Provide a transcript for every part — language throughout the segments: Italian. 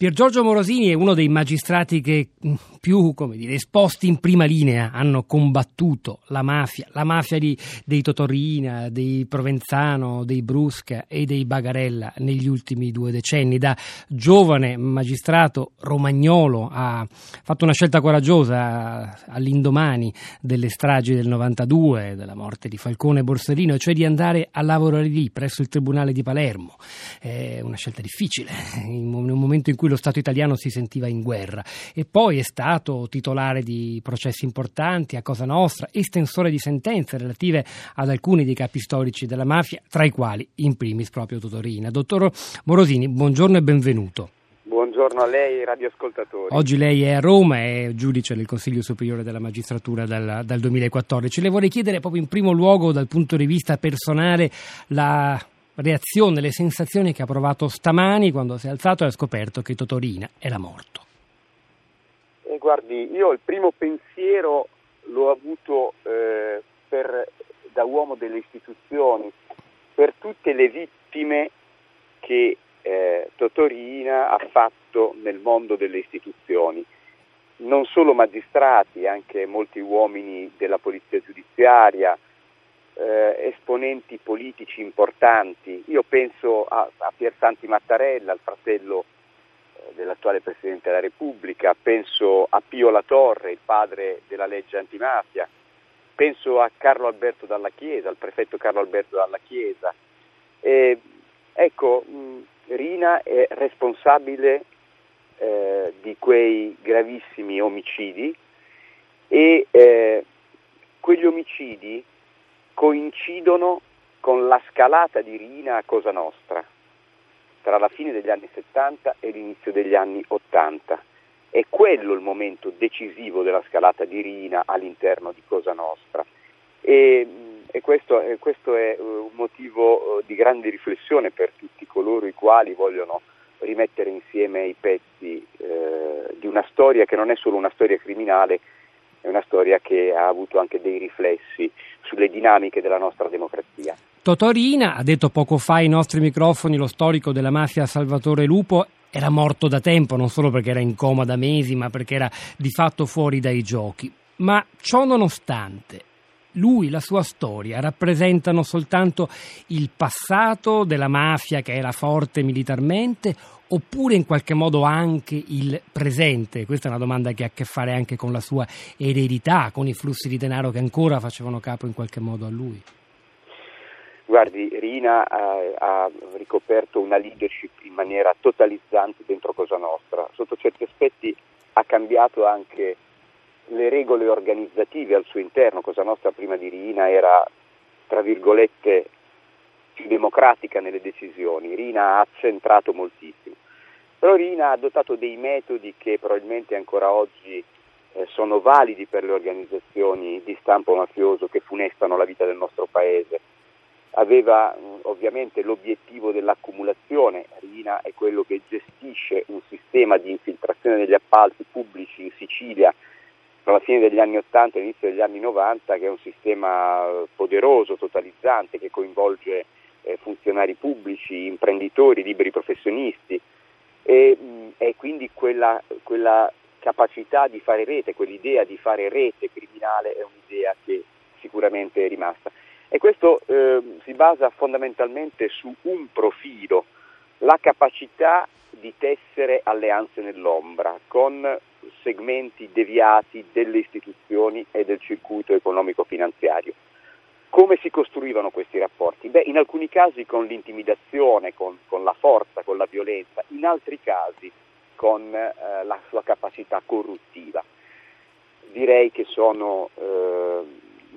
Pier Giorgio Morosini è uno dei magistrati che mm, più dire, esposti in prima linea hanno combattuto la mafia, la mafia di, dei Totorina, dei Provenzano, dei Brusca e dei Bagarella negli ultimi due decenni. Da giovane magistrato romagnolo ha fatto una scelta coraggiosa all'indomani delle stragi del 92, della morte di Falcone e Borsellino, cioè di andare a lavorare lì presso il Tribunale di Palermo. È una scelta difficile in un momento in cui lo Stato italiano si sentiva in guerra e poi è stato titolare di processi importanti a Cosa Nostra, estensore di sentenze relative ad alcuni dei capi storici della mafia, tra i quali in primis proprio Totorina. Dottor Morosini, buongiorno e benvenuto. Buongiorno a lei, radioascoltatori. Oggi lei è a Roma, è giudice del Consiglio Superiore della Magistratura dal, dal 2014. Le vorrei chiedere proprio in primo luogo dal punto di vista personale la reazione, le sensazioni che ha provato stamani quando si è alzato e ha scoperto che Totorina era morto? Eh, guardi, io il primo pensiero l'ho avuto eh, per, da uomo delle istituzioni, per tutte le vittime che eh, Totorina ha fatto nel mondo delle istituzioni, non solo magistrati, anche molti uomini della polizia giudiziaria, eh, esponenti politici importanti. Io penso a, a Piersanti Mattarella, il fratello eh, dell'attuale Presidente della Repubblica, penso a Pio La Torre, il padre della legge antimafia, penso a Carlo Alberto Dalla Chiesa, al prefetto Carlo Alberto Dalla Chiesa. E, ecco, mh, Rina è responsabile eh, di quei gravissimi omicidi e eh, quegli omicidi coincidono con la scalata di Rina a Cosa Nostra tra la fine degli anni 70 e l'inizio degli anni 80. È quello il momento decisivo della scalata di Rina all'interno di Cosa Nostra. E, e questo, questo è eh, un motivo eh, di grande riflessione per tutti coloro i quali vogliono rimettere insieme i pezzi eh, di una storia che non è solo una storia criminale, è una storia che ha avuto anche dei riflessi sulle dinamiche della nostra democrazia. Totorina, ha detto poco fa ai nostri microfoni lo storico della mafia Salvatore Lupo, era morto da tempo, non solo perché era in coma da mesi, ma perché era di fatto fuori dai giochi. Ma ciò nonostante, lui, la sua storia, rappresentano soltanto il passato della mafia che era forte militarmente oppure in qualche modo anche il presente? Questa è una domanda che ha a che fare anche con la sua eredità, con i flussi di denaro che ancora facevano capo in qualche modo a lui. Guardi, Rina ha, ha ricoperto una leadership in maniera totalizzante dentro Cosa Nostra. Sotto certi aspetti ha cambiato anche le regole organizzative al suo interno. Cosa Nostra prima di Rina era, tra virgolette, più democratica nelle decisioni, Rina ha accentrato moltissimo. Però Rina ha adottato dei metodi che probabilmente ancora oggi eh, sono validi per le organizzazioni di stampo mafioso che funestano la vita del nostro paese. Aveva mh, ovviamente l'obiettivo dell'accumulazione, Rina è quello che gestisce un sistema di infiltrazione degli appalti pubblici in Sicilia tra la fine degli anni 80 e l'inizio degli anni 90, che è un sistema poderoso, totalizzante, che coinvolge eh, funzionari pubblici, imprenditori, liberi professionisti e, e quindi quella, quella, capacità di fare rete, quell'idea di fare rete criminale è un'idea che sicuramente è rimasta. E questo eh, si basa fondamentalmente su un profilo, la capacità di tessere alleanze nell'ombra con segmenti deviati delle istituzioni e del circuito economico-finanziario. Come si costruivano questi rapporti? Beh, in alcuni casi con l'intimidazione, con, con la forza, con la violenza, in altri casi con eh, la sua capacità corruttiva. Direi che sono eh,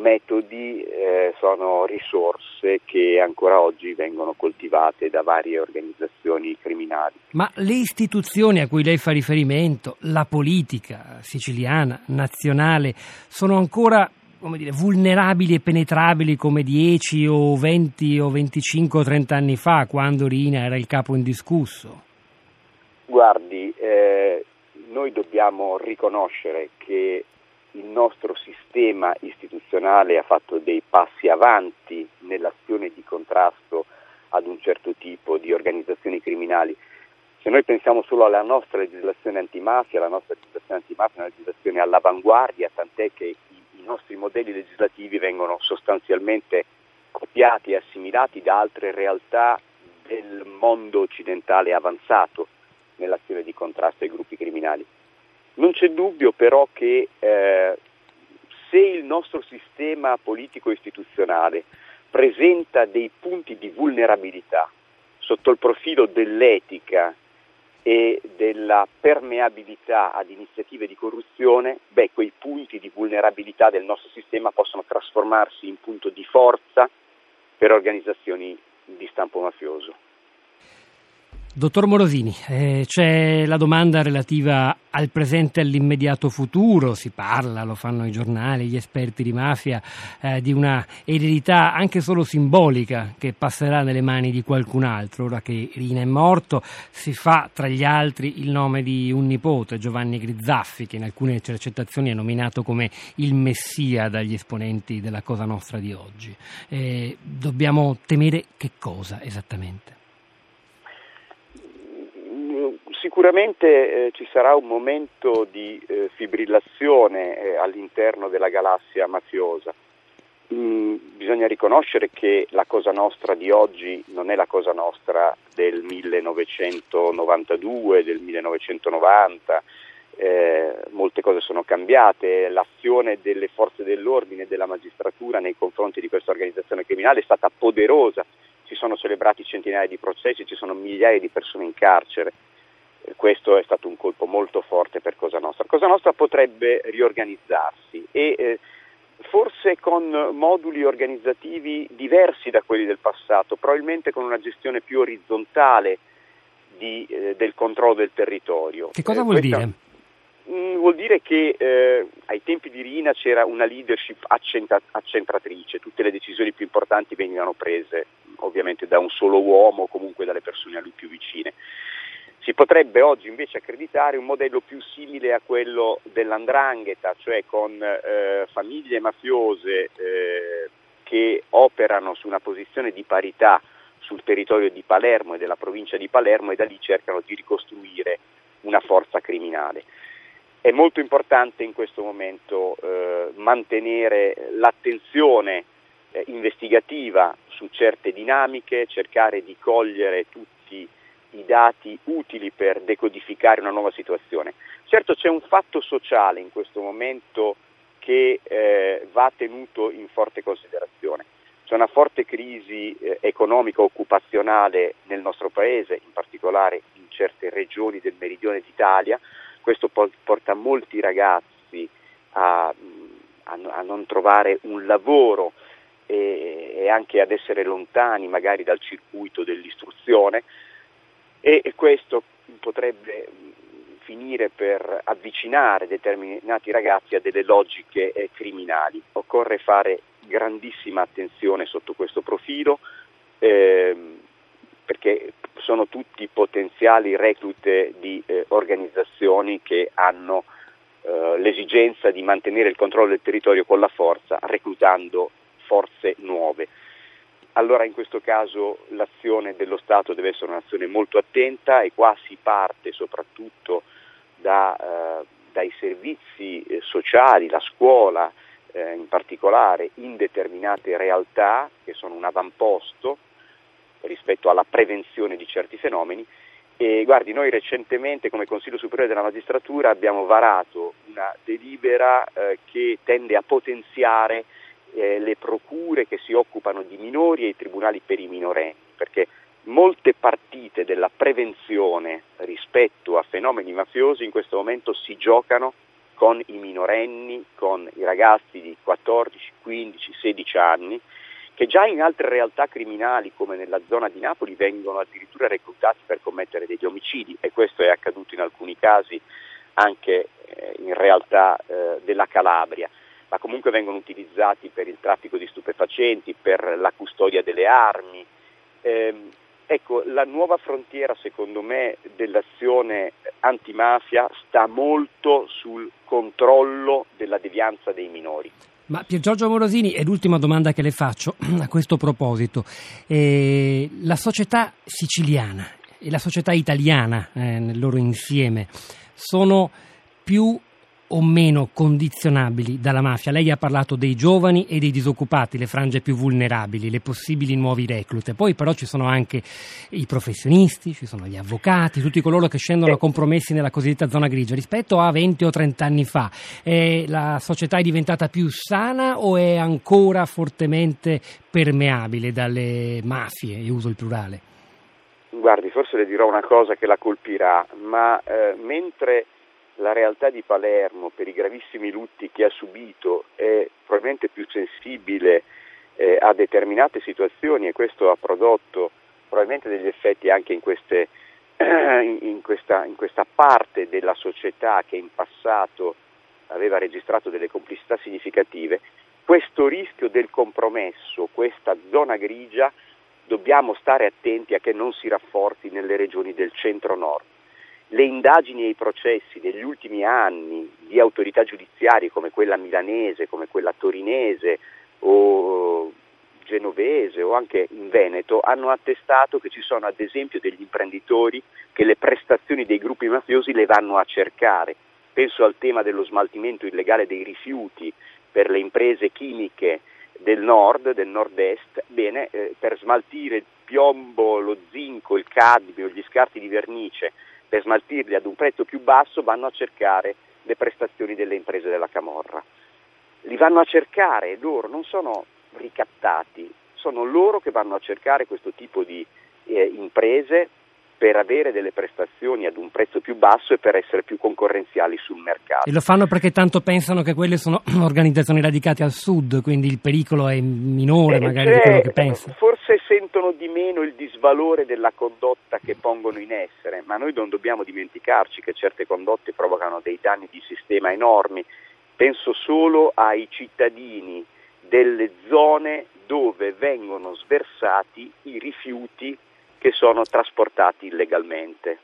metodi, eh, sono risorse che ancora oggi vengono coltivate da varie organizzazioni criminali. Ma le istituzioni a cui lei fa riferimento, la politica siciliana, nazionale, sono ancora come dire, vulnerabili e penetrabili come 10 o 20 o 25 o 30 anni fa, quando Rina era il capo indiscusso? Guardi, eh, noi dobbiamo riconoscere che il nostro sistema istituzionale ha fatto dei passi avanti nell'azione di contrasto ad un certo tipo di organizzazioni criminali, Se noi pensiamo solo alla nostra legislazione antimafia, la nostra legislazione antimafia è una legislazione all'avanguardia, tant'è che i, i nostri modelli legislativi vengono sostanzialmente copiati e assimilati da altre realtà del mondo occidentale avanzato nell'azione di contrasto ai gruppi criminali. Non c'è dubbio però che eh, se il nostro sistema politico istituzionale presenta dei punti di vulnerabilità sotto il profilo dell'etica e della permeabilità ad iniziative di corruzione, beh, quei punti di vulnerabilità del nostro sistema possono trasformarsi in punto di forza per organizzazioni di stampo mafioso. Dottor Morosini, eh, c'è la domanda relativa al presente e all'immediato futuro, si parla, lo fanno i giornali, gli esperti di mafia, eh, di una eredità anche solo simbolica che passerà nelle mani di qualcun altro. Ora che Rina è morto, si fa tra gli altri il nome di un nipote, Giovanni Grizzaffi, che in alcune intercettazioni è nominato come il messia dagli esponenti della Cosa Nostra di oggi. Eh, dobbiamo temere che cosa esattamente? Sicuramente eh, ci sarà un momento di eh, fibrillazione eh, all'interno della galassia mafiosa. Mm, bisogna riconoscere che la Cosa Nostra di oggi non è la Cosa Nostra del 1992, del 1990, eh, molte cose sono cambiate, l'azione delle forze dell'ordine e della magistratura nei confronti di questa organizzazione criminale è stata poderosa, si sono celebrati centinaia di processi, ci sono migliaia di persone in carcere questo è stato un colpo molto forte per Cosa Nostra. Cosa Nostra potrebbe riorganizzarsi e eh, forse con moduli organizzativi diversi da quelli del passato, probabilmente con una gestione più orizzontale di, eh, del controllo del territorio. Che cosa eh, vuol dire? Mh, mm, vuol dire che eh, ai tempi di Rina c'era una leadership accentra- accentratrice, tutte le decisioni più importanti venivano prese ovviamente da un solo uomo o comunque dalle persone a lui più vicine. Si potrebbe oggi invece accreditare un modello più simile a quello dell'andrangheta, cioè con eh, famiglie mafiose eh, che operano su una posizione di parità sul territorio di Palermo e della provincia di Palermo e da lì cercano di ricostruire una forza criminale. È molto importante in questo momento eh, mantenere l'attenzione eh, investigativa su certe dinamiche, cercare di cogliere tutti i dati utili per decodificare una nuova situazione. Certo c'è un fatto sociale in questo momento che eh, va tenuto in forte considerazione. C'è una forte crisi eh, economica occupazionale nel nostro paese, in particolare in certe regioni del meridione d'Italia. Questo porta molti ragazzi a, a, a non trovare un lavoro e, e anche ad essere lontani magari dal circuito dell'istruzione e questo potrebbe finire per avvicinare determinati ragazzi a delle logiche eh, criminali. Occorre fare grandissima attenzione sotto questo profilo ehm, perché sono tutti potenziali reclute di eh, organizzazioni che hanno eh, l'esigenza di mantenere il controllo del territorio con la forza, reclutando forze nuove allora in questo caso l'azione dello Stato deve essere un'azione molto attenta e qua si parte soprattutto da, eh, dai servizi eh, sociali, la scuola eh, in particolare, in determinate realtà che sono un avamposto rispetto alla prevenzione di certi fenomeni. E guardi, noi recentemente come Consiglio Superiore della Magistratura abbiamo varato una delibera eh, che tende a potenziare eh, le procure che si occupano di minori e i tribunali per i minorenni, perché molte partite della prevenzione rispetto a fenomeni mafiosi in questo momento si giocano con i minorenni, con i ragazzi di 14, 15, 16 anni, che già in altre realtà criminali come nella zona di Napoli vengono addirittura reclutati per commettere degli omicidi. E questo è accaduto in alcuni casi anche eh, in realtà eh, della Calabria ma comunque vengono utilizzati per il traffico di stupefacenti, per la custodia delle armi. Eh, ecco, la nuova frontiera secondo me dell'azione antimafia sta molto sul controllo della devianza dei minori. Ma Pier Giorgio Morosini, è l'ultima domanda che le faccio a questo proposito. Eh, la società siciliana e la società italiana eh, nel loro insieme sono più o meno condizionabili dalla mafia? Lei ha parlato dei giovani e dei disoccupati, le frange più vulnerabili, le possibili nuovi reclute. Poi però ci sono anche i professionisti, ci sono gli avvocati, tutti coloro che scendono a compromessi nella cosiddetta zona grigia. Rispetto a 20 o 30 anni fa, eh, la società è diventata più sana o è ancora fortemente permeabile dalle mafie? Io uso il plurale. Guardi, forse le dirò una cosa che la colpirà, ma eh, mentre la realtà di Palermo per i gravissimi lutti che ha subito è probabilmente più sensibile eh, a determinate situazioni e questo ha prodotto probabilmente degli effetti anche in, queste, in, questa, in questa parte della società che in passato aveva registrato delle complicità significative, questo rischio del compromesso, questa zona grigia, dobbiamo stare attenti a che non si rafforzi nelle regioni del centro-nord le indagini e i processi degli ultimi anni di autorità giudiziarie come quella milanese, come quella torinese o genovese o anche in Veneto hanno attestato che ci sono ad esempio degli imprenditori che le prestazioni dei gruppi mafiosi le vanno a cercare. Penso al tema dello smaltimento illegale dei rifiuti per le imprese chimiche del nord, del nord-est, bene, eh, per smaltire il piombo, lo zinco, il cadmio, gli scarti di vernice per smaltirli ad un prezzo più basso vanno a cercare le prestazioni delle imprese della Camorra. Li vanno a cercare, loro non sono ricattati, sono loro che vanno a cercare questo tipo di eh, imprese per avere delle prestazioni ad un prezzo più basso e per essere più concorrenziali sul mercato. E lo fanno perché tanto pensano che quelle sono organizzazioni radicate al sud, quindi il pericolo è minore eh, magari di quello che pensano. Forse sentono di meno il disvalore della condotta che pongono in essere, ma noi non dobbiamo dimenticarci che certe condotte provocano dei danni di sistema enormi. Penso solo ai cittadini delle zone dove vengono sversati i rifiuti che sono trasportati illegalmente.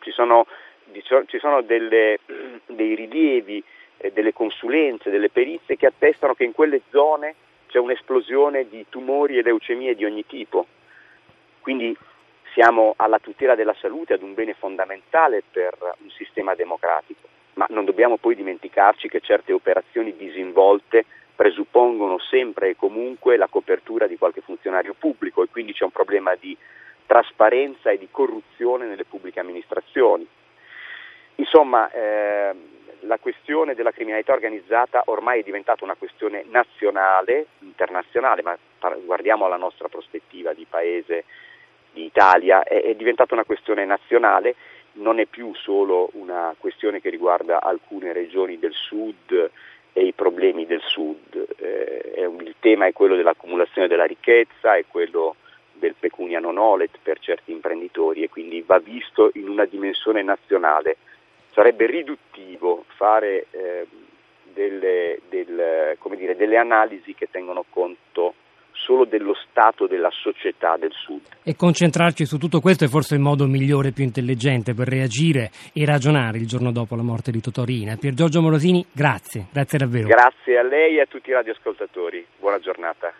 Ci sono, ci sono delle, dei rilievi, eh, delle consulenze, delle perizie che attestano che in quelle zone c'è un'esplosione di tumori e leucemie di ogni tipo. Quindi siamo alla tutela della salute, ad un bene fondamentale per un sistema democratico, ma non dobbiamo poi dimenticarci che certe operazioni disinvolte presuppongono sempre e comunque la copertura di qualche funzionario pubblico e quindi c'è un problema di trasparenza e di corruzione nelle pubbliche amministrazioni. Insomma, eh, la questione della criminalità organizzata ormai è diventata una questione nazionale, internazionale, ma guardiamo la nostra prospettiva di paese, di Italia, è, è diventata una questione nazionale, non è più solo una questione che riguarda alcune regioni del sud e i problemi del sud, eh, un, il tema è quello dell'accumulazione della ricchezza, è quello del pecunia non olet per certi imprenditori e quindi va visto in una dimensione nazionale. Sarebbe riduttivo fare eh, delle, del, dire, delle analisi che tengono conto solo dello stato della società del Sud. E concentrarci su tutto questo è forse il modo migliore e più intelligente per reagire e ragionare il giorno dopo la morte di Totorina. Pier Giorgio Morosini, grazie, grazie davvero. Grazie a lei e a tutti i radioascoltatori. Buona giornata.